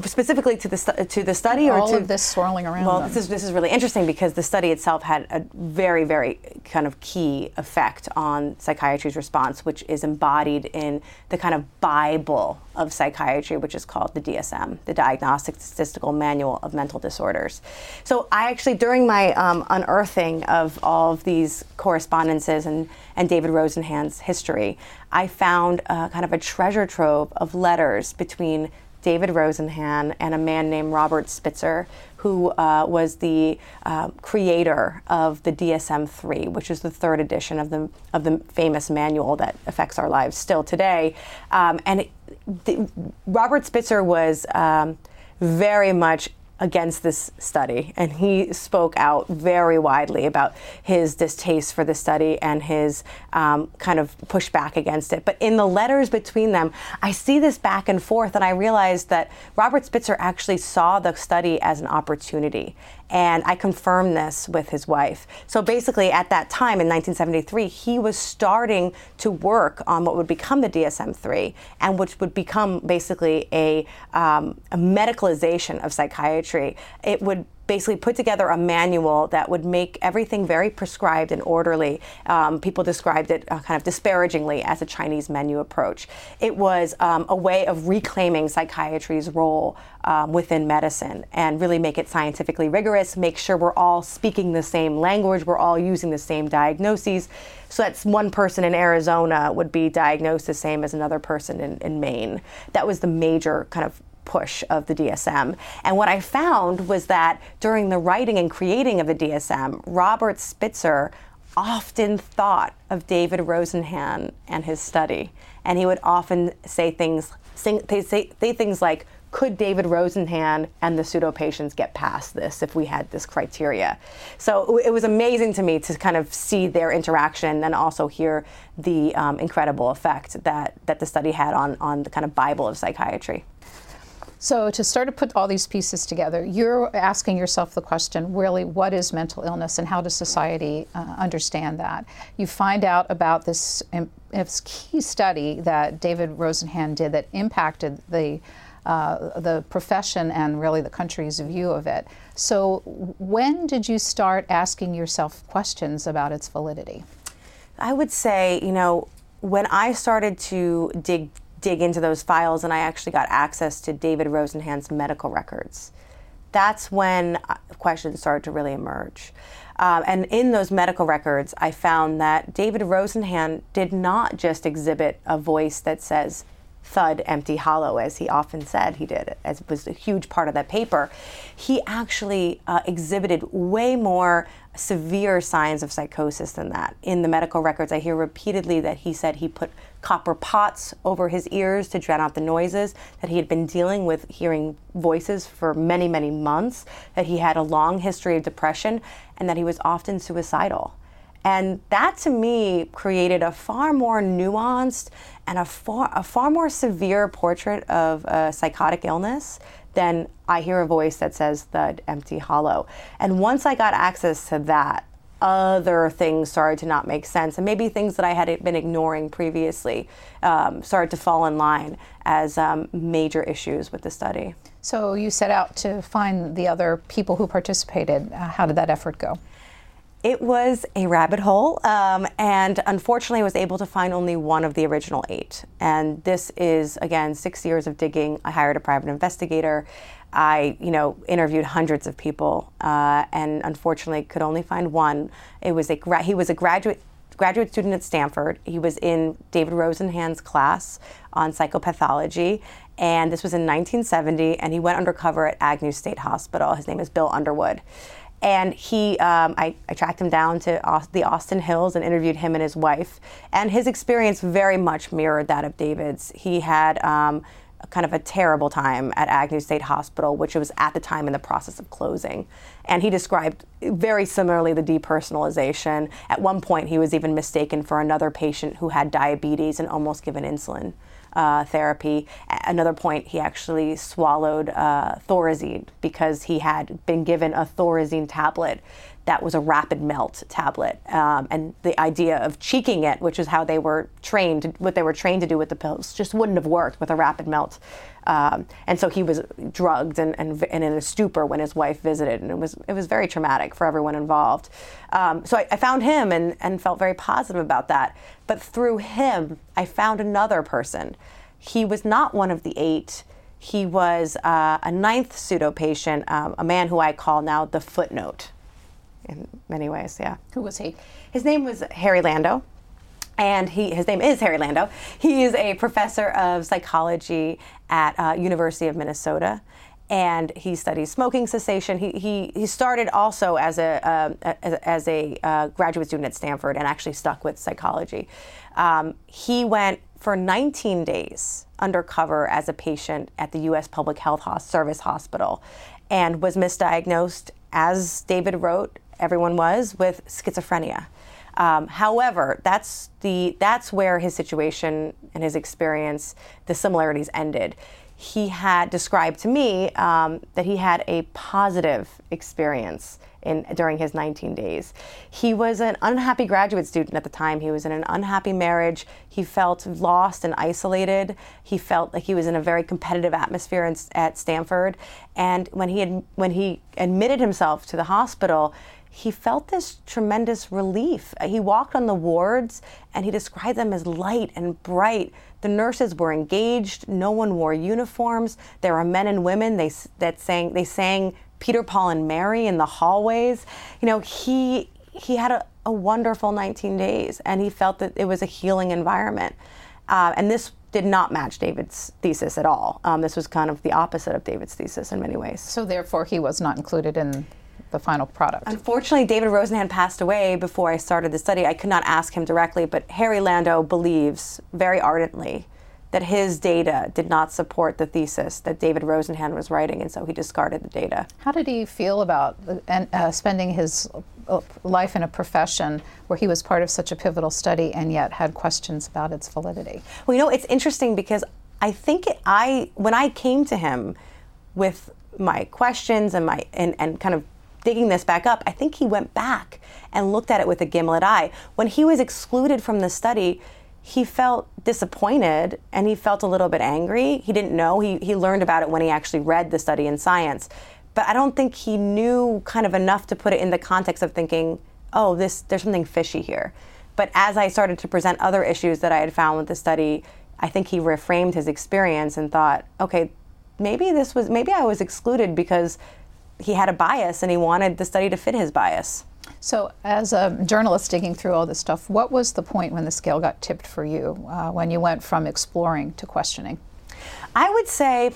Specifically to the stu- to the study or all to, of this swirling around well them. this is this is really interesting because the study itself had a very very kind of key effect on psychiatry's response which is embodied in the kind of bible of psychiatry which is called the DSM the Diagnostic Statistical Manual of Mental Disorders so I actually during my um, unearthing of all of these correspondences and and David Rosenhan's history I found uh, kind of a treasure trove of letters between David Rosenhan and a man named Robert Spitzer, who uh, was the uh, creator of the DSM-3, which is the third edition of the of the famous manual that affects our lives still today. Um, and it, the, Robert Spitzer was um, very much against this study, and he spoke out very widely about his distaste for the study and his um, kind of pushback against it. But in the letters between them, I see this back and forth, and I realized that Robert Spitzer actually saw the study as an opportunity. And I confirmed this with his wife. So basically, at that time in 1973, he was starting to work on what would become the DSM 3 and which would become basically a, um, a medicalization of psychiatry. It would basically put together a manual that would make everything very prescribed and orderly. Um, people described it uh, kind of disparagingly as a Chinese menu approach. It was um, a way of reclaiming psychiatry's role um, within medicine and really make it scientifically rigorous, make sure we're all speaking the same language, we're all using the same diagnoses. So that's one person in Arizona would be diagnosed the same as another person in, in Maine. That was the major kind of push of the DSM. And what I found was that during the writing and creating of the DSM, Robert Spitzer often thought of David Rosenhan and his study. And he would often say things, sing, say, say things like, could David Rosenhan and the pseudo patients get past this if we had this criteria? So it was amazing to me to kind of see their interaction and also hear the um, incredible effect that, that the study had on, on the kind of Bible of psychiatry. So, to start to put all these pieces together, you're asking yourself the question really, what is mental illness and how does society uh, understand that? You find out about this, um, this key study that David Rosenhan did that impacted the uh, the profession and really the country's view of it. So, when did you start asking yourself questions about its validity? I would say, you know, when I started to dig dig into those files and I actually got access to David Rosenhan's medical records. That's when uh, questions started to really emerge. Um, and in those medical records, I found that David Rosenhan did not just exhibit a voice that says, thud, empty, hollow, as he often said he did, as was a huge part of that paper. He actually uh, exhibited way more severe signs of psychosis than that. In the medical records, I hear repeatedly that he said he put copper pots over his ears to drown out the noises, that he had been dealing with hearing voices for many, many months, that he had a long history of depression, and that he was often suicidal. And that to me created a far more nuanced and a far, a far more severe portrait of a psychotic illness than I hear a voice that says the empty hollow. And once I got access to that, other things started to not make sense. And maybe things that I had been ignoring previously um, started to fall in line as um, major issues with the study. So you set out to find the other people who participated. Uh, how did that effort go? It was a rabbit hole, um, and unfortunately, I was able to find only one of the original eight. And this is, again, six years of digging. I hired a private investigator. I, you know, interviewed hundreds of people, uh, and unfortunately, could only find one. It was a gra- he was a graduate graduate student at Stanford. He was in David Rosenhan's class on psychopathology, and this was in 1970. And he went undercover at Agnew State Hospital. His name is Bill Underwood and he um, I, I, tracked him down to the austin hills and interviewed him and his wife. And his experience very much mirrored that of david's. He had um, kind of a terrible time at agnew state hospital which was at the time in the process of closing. And he described very similarly the depersonalization. At one point he was even mistaken for another patient who had diabetes and almost given insulin uh, therapy. Another point, he actually swallowed uh, Thorazine because he had been given a Thorazine tablet that was a rapid melt tablet. Um, and the idea of cheeking it, which is how they were trained, what they were trained to do with the pills, just wouldn't have worked with a rapid melt. Um, and so he was drugged and, and, and, in a stupor when his wife visited, and it was it was very traumatic for everyone involved. Um, so I, I, found him and, and felt very positive about that. But through him, I found another person. He was not one of the eight. He was uh, a ninth pseudo patient, um, a man who I call now the footnote in many ways. Yeah. Who was he? His name was Harry Lando. And he, his name is Harry Lando. He is a professor of psychology at uh, University of Minnesota, and he studies smoking cessation. He, he, he started also as a, uh, as, as, a uh, graduate student at Stanford and actually stuck with psychology. Um, he went for 19 days undercover as a patient at the U.S. Public Health Service Hospital and was misdiagnosed, as David wrote, everyone was with schizophrenia. Um, however, that's the that's where his situation and his experience, the similarities ended. He had described to me um, that he had a positive experience in, during his 19 days. He was an unhappy graduate student at the time. He was in an unhappy marriage. He felt lost and isolated. He felt like he was in a very competitive atmosphere in, at Stanford. And when he had, when he admitted himself to the hospital, he felt this tremendous relief. He walked on the wards and he described them as light and bright. The nurses were engaged. No one wore uniforms. There were men and women they, that sang, they sang Peter, Paul, and Mary in the hallways. You know, he, he had a, a wonderful 19 days and he felt that it was a healing environment. Uh, and this did not match David's thesis at all. Um, this was kind of the opposite of David's thesis in many ways. So therefore, he was not included in the final product. Unfortunately, David Rosenhan passed away before I started the study. I could not ask him directly, but Harry Lando believes very ardently that his data did not support the thesis that David Rosenhan was writing, and so he discarded the data. How did he feel about uh, spending his uh, life in a profession where he was part of such a pivotal study and yet had questions about its validity? Well, you know, it's interesting because I think it, I, when I came to him with my questions and my and, and kind of digging this back up, I think he went back and looked at it with a gimlet eye. When he was excluded from the study, he felt disappointed and he felt a little bit angry. He didn't know. He, he learned about it when he actually read the study in science. But I don't think he knew kind of enough to put it in the context of thinking, oh, this there's something fishy here. But as I started to present other issues that I had found with the study, I think he reframed his experience and thought, okay, maybe this was maybe I was excluded because he had a bias and he wanted the study to fit his bias. So, as a journalist digging through all this stuff, what was the point when the scale got tipped for you uh, when you went from exploring to questioning? I would say,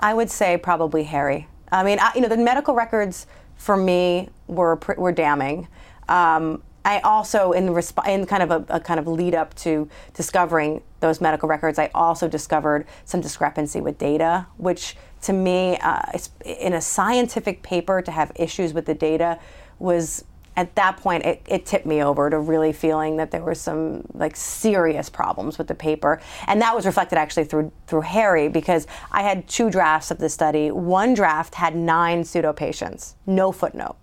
I would say probably Harry. I mean, I, you know, the medical records for me were were damning. Um, I also, in, resp- in kind of a, a, kind of lead up to discovering those medical records, I also discovered some discrepancy with data, which to me, uh, in a scientific paper, to have issues with the data was at that point it, it, tipped me over to really feeling that there were some like serious problems with the paper. And that was reflected actually through through harry because i had two drafts of the study. One draft had nine pseudo patients no footnote.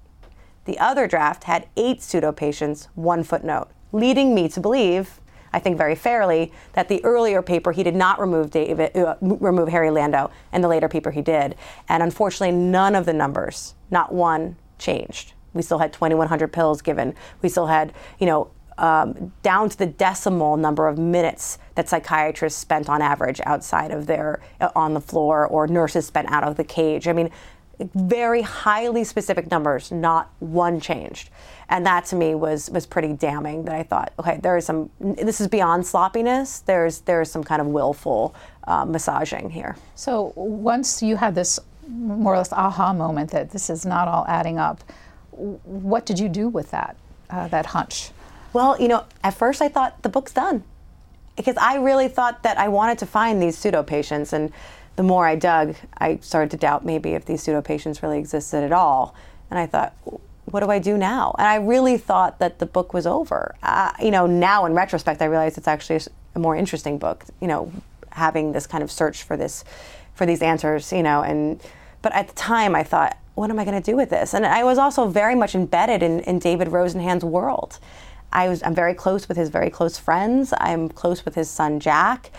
The other draft had eight pseudo patients one footnote leading me to believe I think very fairly that the earlier paper he did not remove David, uh, remove Harry Lando, and the later paper he did. And unfortunately, none of the numbers, not one, changed. We still had 2,100 pills given. We still had, you know, um, down to the decimal number of minutes that psychiatrists spent on average outside of their uh, on the floor or nurses spent out of the cage. I mean, very highly specific numbers, not one changed. And that to me was was pretty damning. That I thought, okay, there is some. This is beyond sloppiness. There's there's some kind of willful uh, massaging here. So once you had this more or less aha moment that this is not all adding up what did you do with that, uh, that hunch? Well, you know, at first I thought the book's done because I really thought that I wanted to find these pseudo patients. And the more I dug, I started to doubt maybe if these pseudo patients really existed at all. And I thought, what do I do now? And I really thought that the book was over. Uh, you know, now in retrospect, I realize it's actually a more interesting book. You know, having this kind of search for this, for these answers. You know, and but at the time, I thought what am I going to do with this? And I was also very much embedded in, in David Rosenhan's world. I was, I'm very close with his very close friends. I'm close with his son Jack.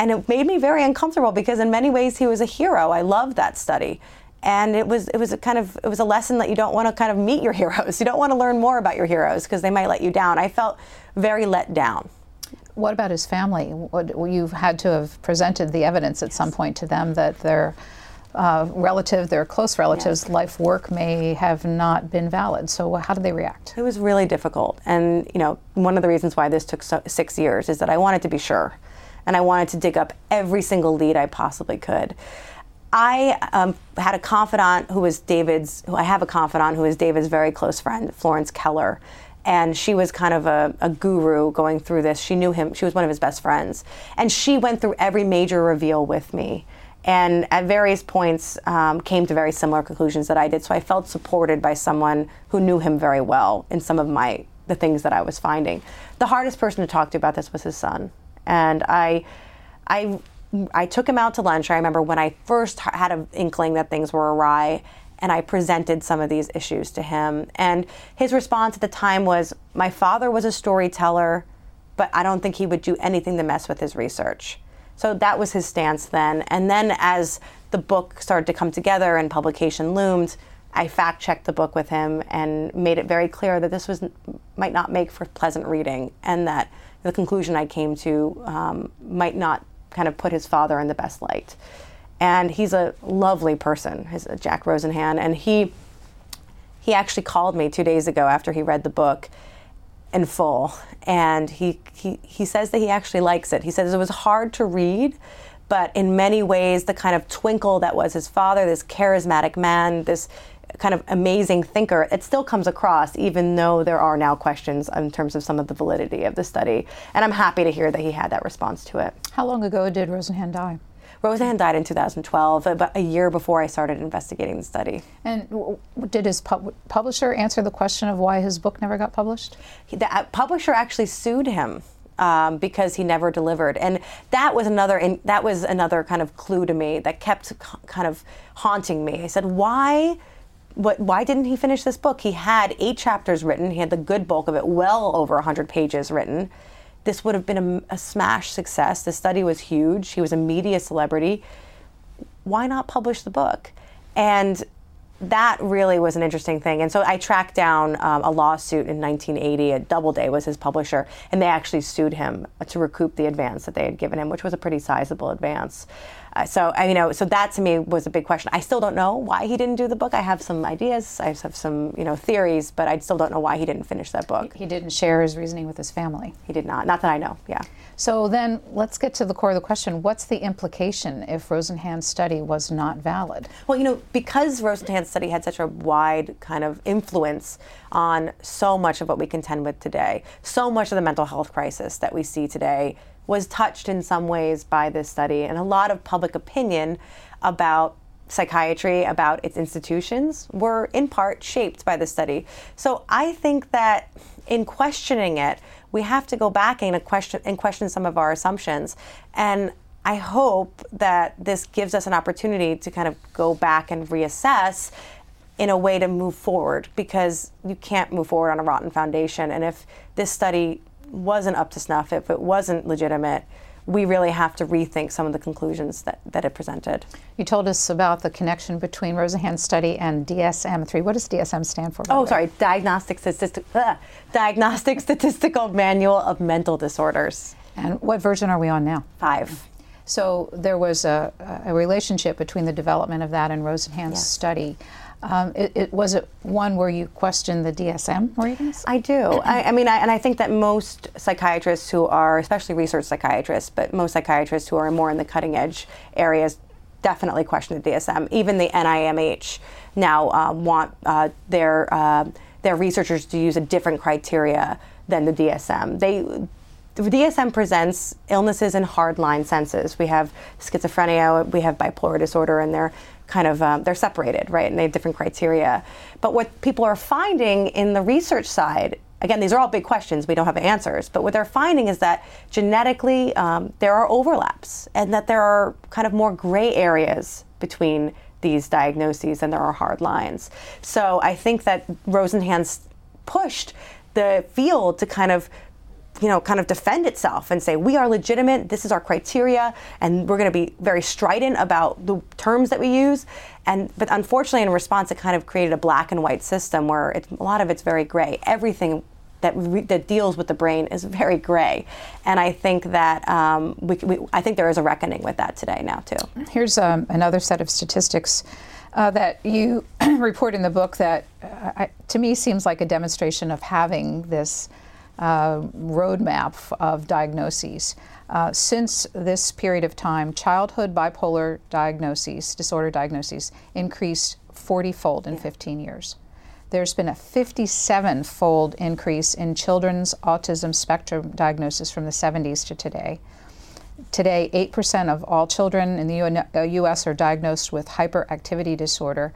And it made me very uncomfortable because in many ways he was a hero. I loved that study. And it was it was a kind of it was a lesson that you don't want to kind of meet your (laughs) heroes. You don't want to learn more about your heroes because they might let you down. I felt very let down. What about his family? What, you've had to have presented the evidence at yes. some point to them that they're uh, relative, their close relatives' yes. life work may have not been valid. So how did they react? It was really difficult, and you know, one of the reasons why this took so, six years is that I wanted to be sure, and I wanted to dig up every single lead I possibly could. I um, had a confidant who was David's. Who I have a confidant who is David's very close friend, Florence Keller, and she was kind of a, a, guru going through this. She knew him. She was one of his best friends, and she went through every major reveal with me and at various points um, came to very similar conclusions that I did. So I felt supported by someone who knew him very well in some of my the things that I was finding. The hardest person to talk to about this was his son, and I, I, I took him out to lunch. I remember when I first had an inkling that things were awry. And I presented some of these issues to him. And his response at the time was My father was a storyteller, but I don't think he would do anything to mess with his research. So that was his stance then. And then as the book started to come together and publication loomed, I fact checked the book with him and made it very clear that this was might not make for pleasant reading, and that the conclusion I came to um, might not kind of put his father in the best light. And he's a lovely person, his uh, Jack Rosenhan, and he he actually called me two days ago after he read the book in full. And he, he, he says that he actually likes it. He says it was hard to read, but in many ways, the kind of twinkle that was his father, this charismatic man, this kind of amazing thinker, it still comes across, even though there are now questions in terms of some of the validity of the study. And I'm happy to hear that he had that response to it. How long ago did Rosenhan die? Rosenhan died in 2012, about a year before I started investigating the study. And w- did his pub- publisher answer the question of why his book never got published? He- The uh, publisher actually sued him. Um, because he never delivered, and that was another in, that was another kind of clue to me that kept c- kind of haunting me. I said, why what, why didn't he finish this book? He had eight chapters written. He had the good bulk of it, well over 100 pages written. This would have been a, a smash success. The study was huge. He was a media celebrity. Why not publish the book? And that really was an interesting thing. And so I tracked down um, a lawsuit in 1980. At Doubleday was his publisher, and they actually sued him to recoup the advance that they had given him, which was a pretty sizable advance. So I, you know, so that to me was a big question. I still don't know why he didn't do the book. I have some ideas. I have some, you know, theories, but I still don't know why he didn't finish that book. He didn't share his reasoning with his family. He did not. Not that I know. Yeah. So then let's get to the core of the question. What's the implication if Rosenhan's study was not valid? Well, you know, because Rosenhan's study had such a wide kind of influence on so much of what we contend with today, so much of the mental health crisis that we see today was touched in some ways by this study, and a lot of public opinion about psychiatry, about its institutions, were in part shaped by the study. So I think that in questioning it, we have to go back and question and question some of our assumptions. And I hope that this gives us an opportunity to kind of go back and reassess in a way to move forward because you can't move forward on a rotten foundation. And if this study wasn't up to snuff, if it wasn't legitimate, we really have to rethink some of the conclusions that, that it presented. You told us about the connection between Rosenhan's study and DSM-3. What does DSM stand for? Oh, sorry, Diagnostic, Statistic, Diagnostic Statistical Manual of Mental Disorders. And what version are we on now? Five. So there was a, a relationship between the development of that and Rosenhan's study. Um, it, it, was it one where you questioned the DSM ratings? I do. I, I mean, I, and I think that most psychiatrists who are, especially research psychiatrists, but most psychiatrists who are more in the cutting edge areas, definitely question the DSM. Even the NIMH now um, want uh, their uh, their researchers to use a different criteria than the DSM. They the DSM presents illnesses in hard line senses. We have schizophrenia, we have bipolar disorder, and they're kind of um, they're separated, right? And they have different criteria. But what people are finding in the research side, again, these are all big questions. We don't have answers. But what they're finding is that genetically um, there are overlaps, and that there are kind of more gray areas between these diagnoses and there are hard lines. So I think that Rosenhan's pushed the field to kind of you know, kind of defend itself and say, we are legitimate, this is our criteria, and we're going to be very strident about the terms that we use. And But unfortunately, in response, it kind of created a black and white system where it, a lot of it's very gray. Everything that, re- that deals with the brain is very gray. And I think that um, we, we, I think there is a reckoning with that today now, too. Here's um, another set of statistics uh, that you (clears throat) report in the book that, uh, I, to me, seems like a demonstration of having this uh, roadmap of diagnoses. Uh, since this period of time, childhood bipolar diagnoses, disorder diagnoses, increased 40 fold in 15 years. There's been a 57 fold increase in children's autism spectrum diagnosis from the 70s to today. Today, 8% of all children in the U.S. are diagnosed with hyperactivity disorder,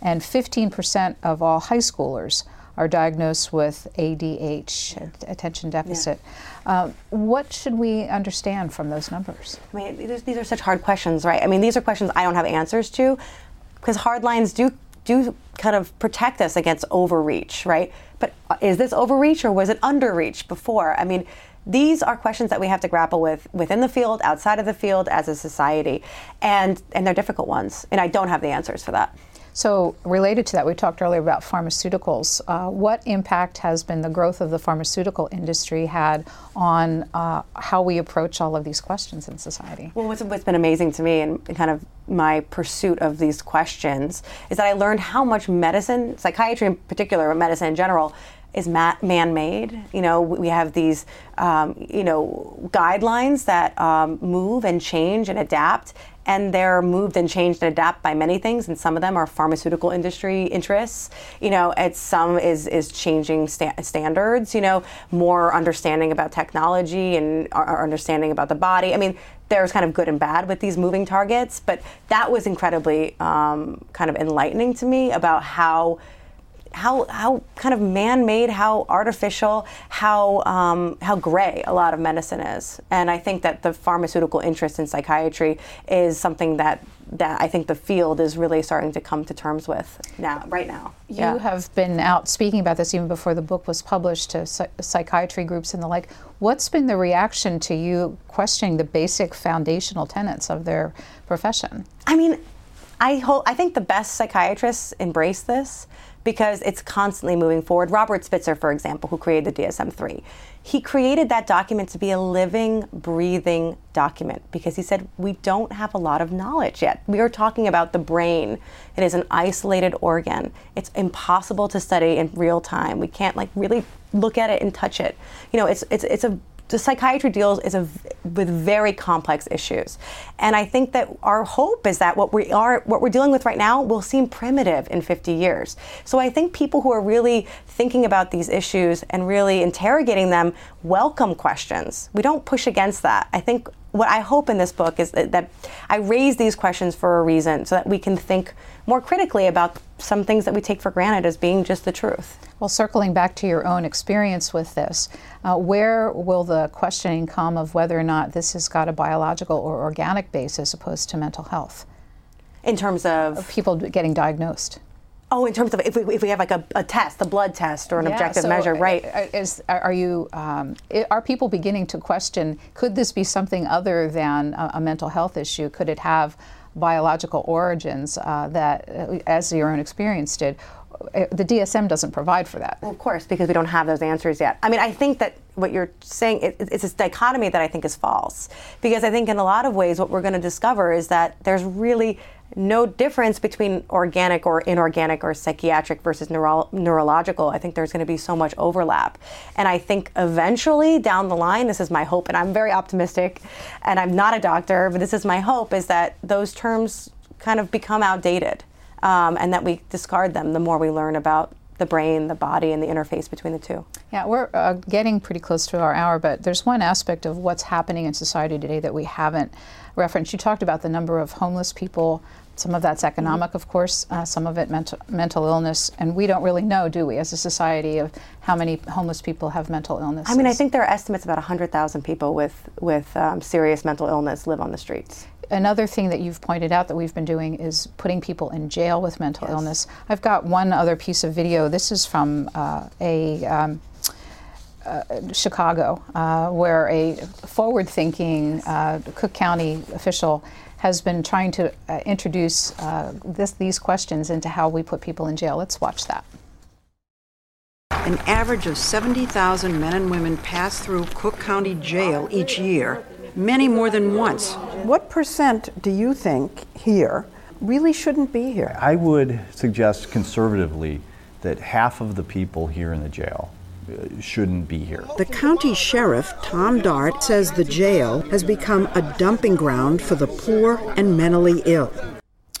and 15% of all high schoolers are diagnosed with ADH, attention deficit. Yeah. Um, what should we understand from those numbers? I mean, these, these are such hard questions, right? I mean, these are questions I don't have answers to because hard lines do do kind of protect us against overreach, right? But is this overreach or was it underreach before? I mean, these are questions that we have to grapple with within the field, outside of the field, as a society, and and they're difficult ones. And I don't have the answers for that. So, related to that, we talked earlier about pharmaceuticals. Uh, what impact has been the growth of the pharmaceutical industry had on uh, how we approach all of these questions in society? Well, what's, what's been amazing to me and kind of my pursuit of these questions is that I learned how much medicine, psychiatry in particular, but medicine in general, is man-made. You know, we have these, um, you know, guidelines that um, move and change and adapt, and they're moved and changed and adapt by many things, and some of them are pharmaceutical industry interests. You know, and some is is changing sta- standards. You know, more understanding about technology and our understanding about the body. I mean, there's kind of good and bad with these moving targets, but that was incredibly um, kind of enlightening to me about how how how kind of man-made, how artificial, how um, how gray a lot of medicine is. And I think that the pharmaceutical interest in psychiatry is something that that I think the field is really starting to come to terms with now, right now. You yeah. have been out speaking about this even before the book was published to psychiatry groups and the like. What's been the reaction to you questioning the basic foundational tenets of their profession? I mean, I hope I think the best psychiatrists embrace this because it's constantly moving forward. Robert Spitzer, for example, who created the DSM 3, he created that document to be a living, breathing document because he said, We don't have a lot of knowledge yet. We are talking about the brain. It is an isolated organ. It's impossible to study in real time. We can't like really look at it and touch it. You know, it's, it's, it's a the psychiatry deals is a, with very complex issues, and I think that our hope is that what we are, what we're dealing with right now, will seem primitive in 50 years. So I think people who are really thinking about these issues and really interrogating them welcome questions. We don't push against that. I think what I hope in this book is that, that I raise these questions for a reason, so that we can think more critically about some things that we take for granted as being just the truth. Well, circling back to your own experience with this, uh, where will the questioning come of whether or not this has got a biological or organic base as opposed to mental health? In terms of, of people getting diagnosed. Oh, in terms of if we, if we have like a, a test, a blood test or an yeah, objective so measure, right? Is, are you um, are people beginning to question? Could this be something other than a, a mental health issue? Could it have biological origins uh, that, uh, as your own experience did, uh, the DSM doesn't provide for that. Well, of course, because we don't have those answers yet. I mean, I think that what you're saying it, it's this dichotomy that I think is false. Because I think in a lot of ways, what we're going to discover is that there's really no difference between organic or inorganic or psychiatric versus neuro- neurological. I think there's going to be so much overlap. And I think eventually down the line, this is my hope, and I'm very optimistic, and I'm not a doctor, but this is my hope, is that those terms kind of become outdated um, and that we discard them the more we learn about the brain, the body, and the interface between the two. Yeah, we're uh, getting pretty close to our hour, but there's one aspect of what's happening in society today that we haven't referenced. You talked about the number of homeless people. Some of that's economic, of course, uh, some of it mental, mental illness, and we don't really know, do we, as a society, of how many homeless people have mental illness? I mean, I think there are estimates about 100,000 people with, with um, serious mental illness live on the streets another thing that you've pointed out that we've been doing is putting people in jail with mental yes. illness. I've got one other piece of video. This is from uh, a um, uh, Chicago, uh, where a forward-thinking uh, Cook County official has been trying to uh, introduce uh, this, these questions into how we put people in jail. Let's watch that. An average of 70,000 men and women pass through Cook County Jail each year many more than once. What percent do you think here really shouldn't be here? I would suggest conservatively that half of the people here in the jail uh, shouldn't be here. The county sheriff, Tom Dart, says the jail has become a dumping ground for the poor and mentally ill.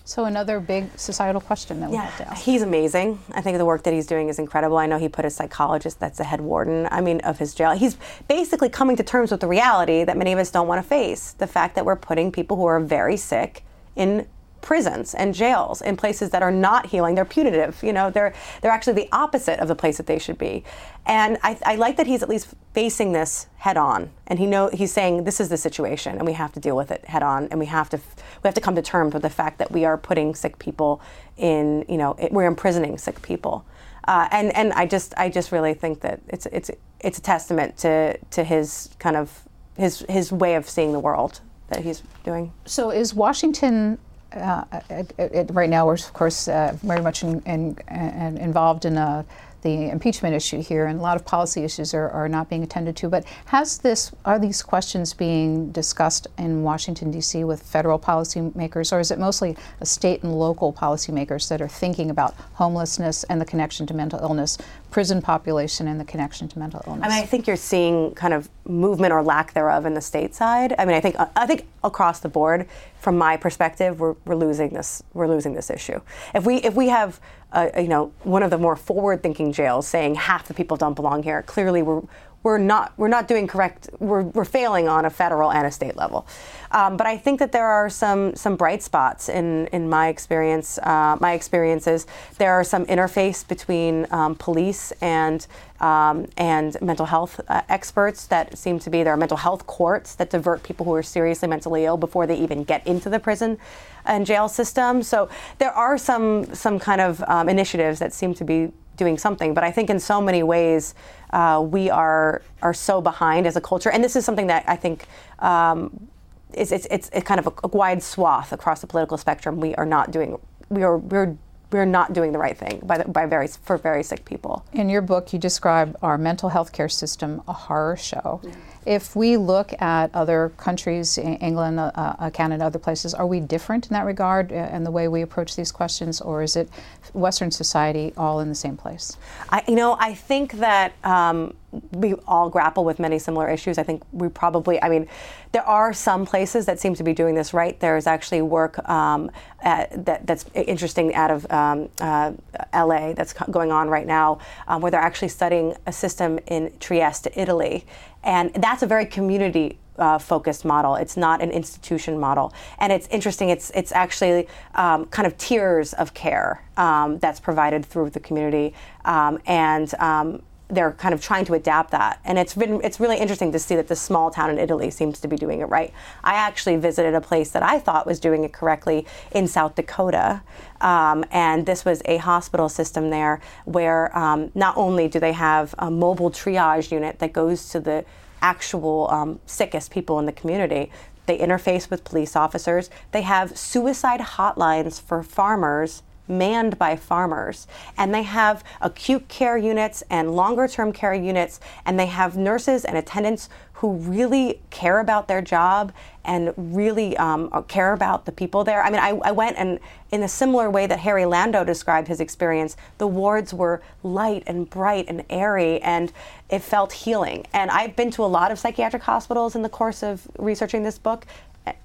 So another big societal question that we yeah, have to ask. He's amazing. I think the work that he's doing is incredible. I know he put a psychologist that's the head warden, I mean, of his jail. He's basically coming to terms with the reality that many of us don't want to face. The fact that we're putting people who are very sick in prisons and jails in places that are not healing. They're punitive. You know, they're they're actually the opposite of the place that they should be. And I, I like that he's at least facing this head on, and he know he's saying this is the situation, and we have to deal with it head on, and we have to we have to come to terms with the fact that we are putting sick people in. You know, it, we're imprisoning sick people. Uh, and and I just I just really think that it's it's it's a testament to to his kind of his his way of seeing the world that he's doing. So is Washington uh, it, it, right now we're of course uh, very much in, in, in involved in a the impeachment issue here, and a lot of policy issues are, are not being attended to. But has this are these questions being discussed in Washington D.C. with federal policymakers, or is it mostly state and local policymakers that are thinking about homelessness and the connection to mental illness, prison population and the connection to mental illness? I mean, I think you're seeing kind of movement or lack thereof in the state side. I mean, I think I think across the board, from my perspective, we're, we're losing this we're losing this issue. If we if we have uh, you know one of the more forward-thinking jails saying half the people don't belong here, clearly we're we're not we're not doing correct. We're, we're failing on a federal and a state level. Um, but I think that there are some some bright spots in in my experience. Uh, my experiences. There are some interface between um, police and um, and mental health uh, experts that seem to be there are mental health courts that divert people who are seriously mentally ill before they even get into the prison and jail system. So there are some some kind of um, initiatives that seem to be doing something. But I think in so many ways uh, we are are so behind as a culture, and this is something that I think. Um, it's, it's, it's, it's kind of a, a wide swath across the political spectrum. We are not doing we are we're we're not doing the right thing by, the, by very for very sick people. In your book, you describe our mental health care system a horror show. Yeah. If we look at other countries, England, uh, uh, Canada, other places, are we different in that regard uh, in the way we approach these questions, or is it Western society all in the same place? I, you know, I think that um, we all grapple with many similar issues. I think we probably, I mean, there are some places that seem to be doing this right. There's actually work um, at, that, that's interesting out of um, uh, LA that's going on right now, um, where they're actually studying a system in Trieste, Italy. And that's a very community uh, focused model. It's not an institution model, and it's interesting. It's it's actually um, kind of tiers of care um, that's provided through the community, um, and um, they're kind of trying to adapt that. And it's been it's really interesting to see that this small town in Italy seems to be doing it right. I actually visited a place that I thought was doing it correctly in South Dakota. Um, and this was a hospital system there where um, not only do they have a mobile triage unit that goes to the actual um, sickest people in the community, they interface with police officers. They have suicide hotlines for farmers manned by farmers. And they have acute care units and longer term care units, and they have nurses and attendants who really care about their job and really um, care about the people there. I mean, I, I, went and, in a similar way that Harry Lando described his experience, the wards were light and bright and airy, and it felt healing. And I've been to a lot of psychiatric hospitals in the course of researching this book.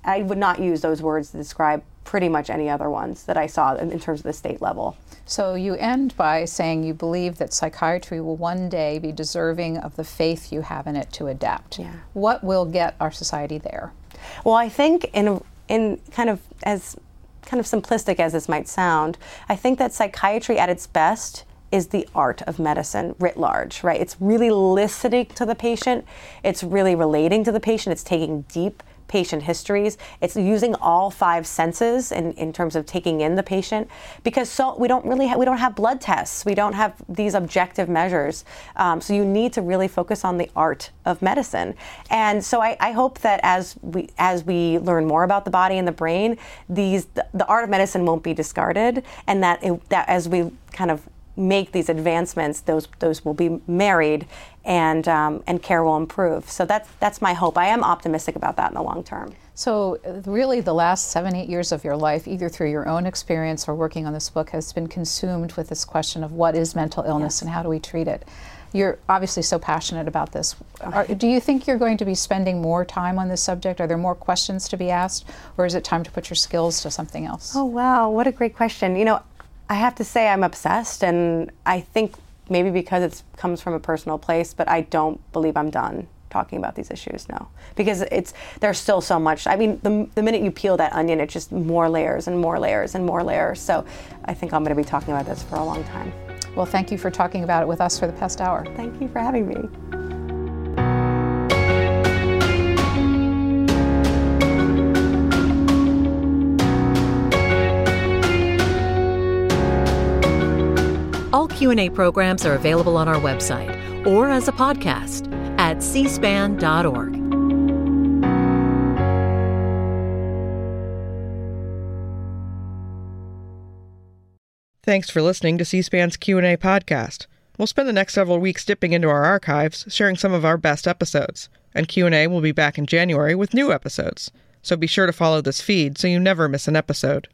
I would not use those words to describe pretty much any other ones that I saw in, in, terms of the state level. So you end by saying you believe that psychiatry will one day be deserving of the faith you have in it to adapt. Yeah. What will get our society there? Well, I think in in kind of as kind of simplistic as this might sound, I think that psychiatry at its best is the art of medicine writ large, right? It's really listening to the patient, it's really relating to the patient, it's taking deep patient histories. It's using all five senses in, in terms of taking in the patient because so we don't really ha- we don't have blood tests. We don't have these objective measures. Um, so you need to really focus on the art of medicine. And so I, I, hope that as we as we learn more about the body and the brain, these the, the art of medicine won't be discarded, and that it, that as we kind of make these advancements, those those will be married, and um, and care will improve. So that's that's my hope. I am optimistic about that in the long term. So really, the last seven eight years of your life, either through your own experience or working on this book, has been consumed with this question of what is mental illness yes. and how do we treat it. You're obviously so passionate about this. Are, do you think you're going to be spending more time on this subject? Are there more questions to be asked, or is it time to put your skills to something else? Oh wow, what a great question! You know, I have to say I'm obsessed, and I think maybe because it comes from a personal place, but I don't believe I'm done talking about these issues no. Because it's there's still so much. I mean the, the minute you peel that onion it's just more layers and more layers and more layers. So i think i'm going to be talking about this for a long time. Well thank you for talking about it with us for the past hour. Thank you for having me All Q&A programs are available on our website or as a podcast at cspan.org. Thanks for listening to C-SPAN's Q&A podcast. We'll spend the next several weeks dipping into our archives, sharing some of our best episodes, and Q&A will be back in January with new episodes. So be sure to follow this feed so you never miss an episode.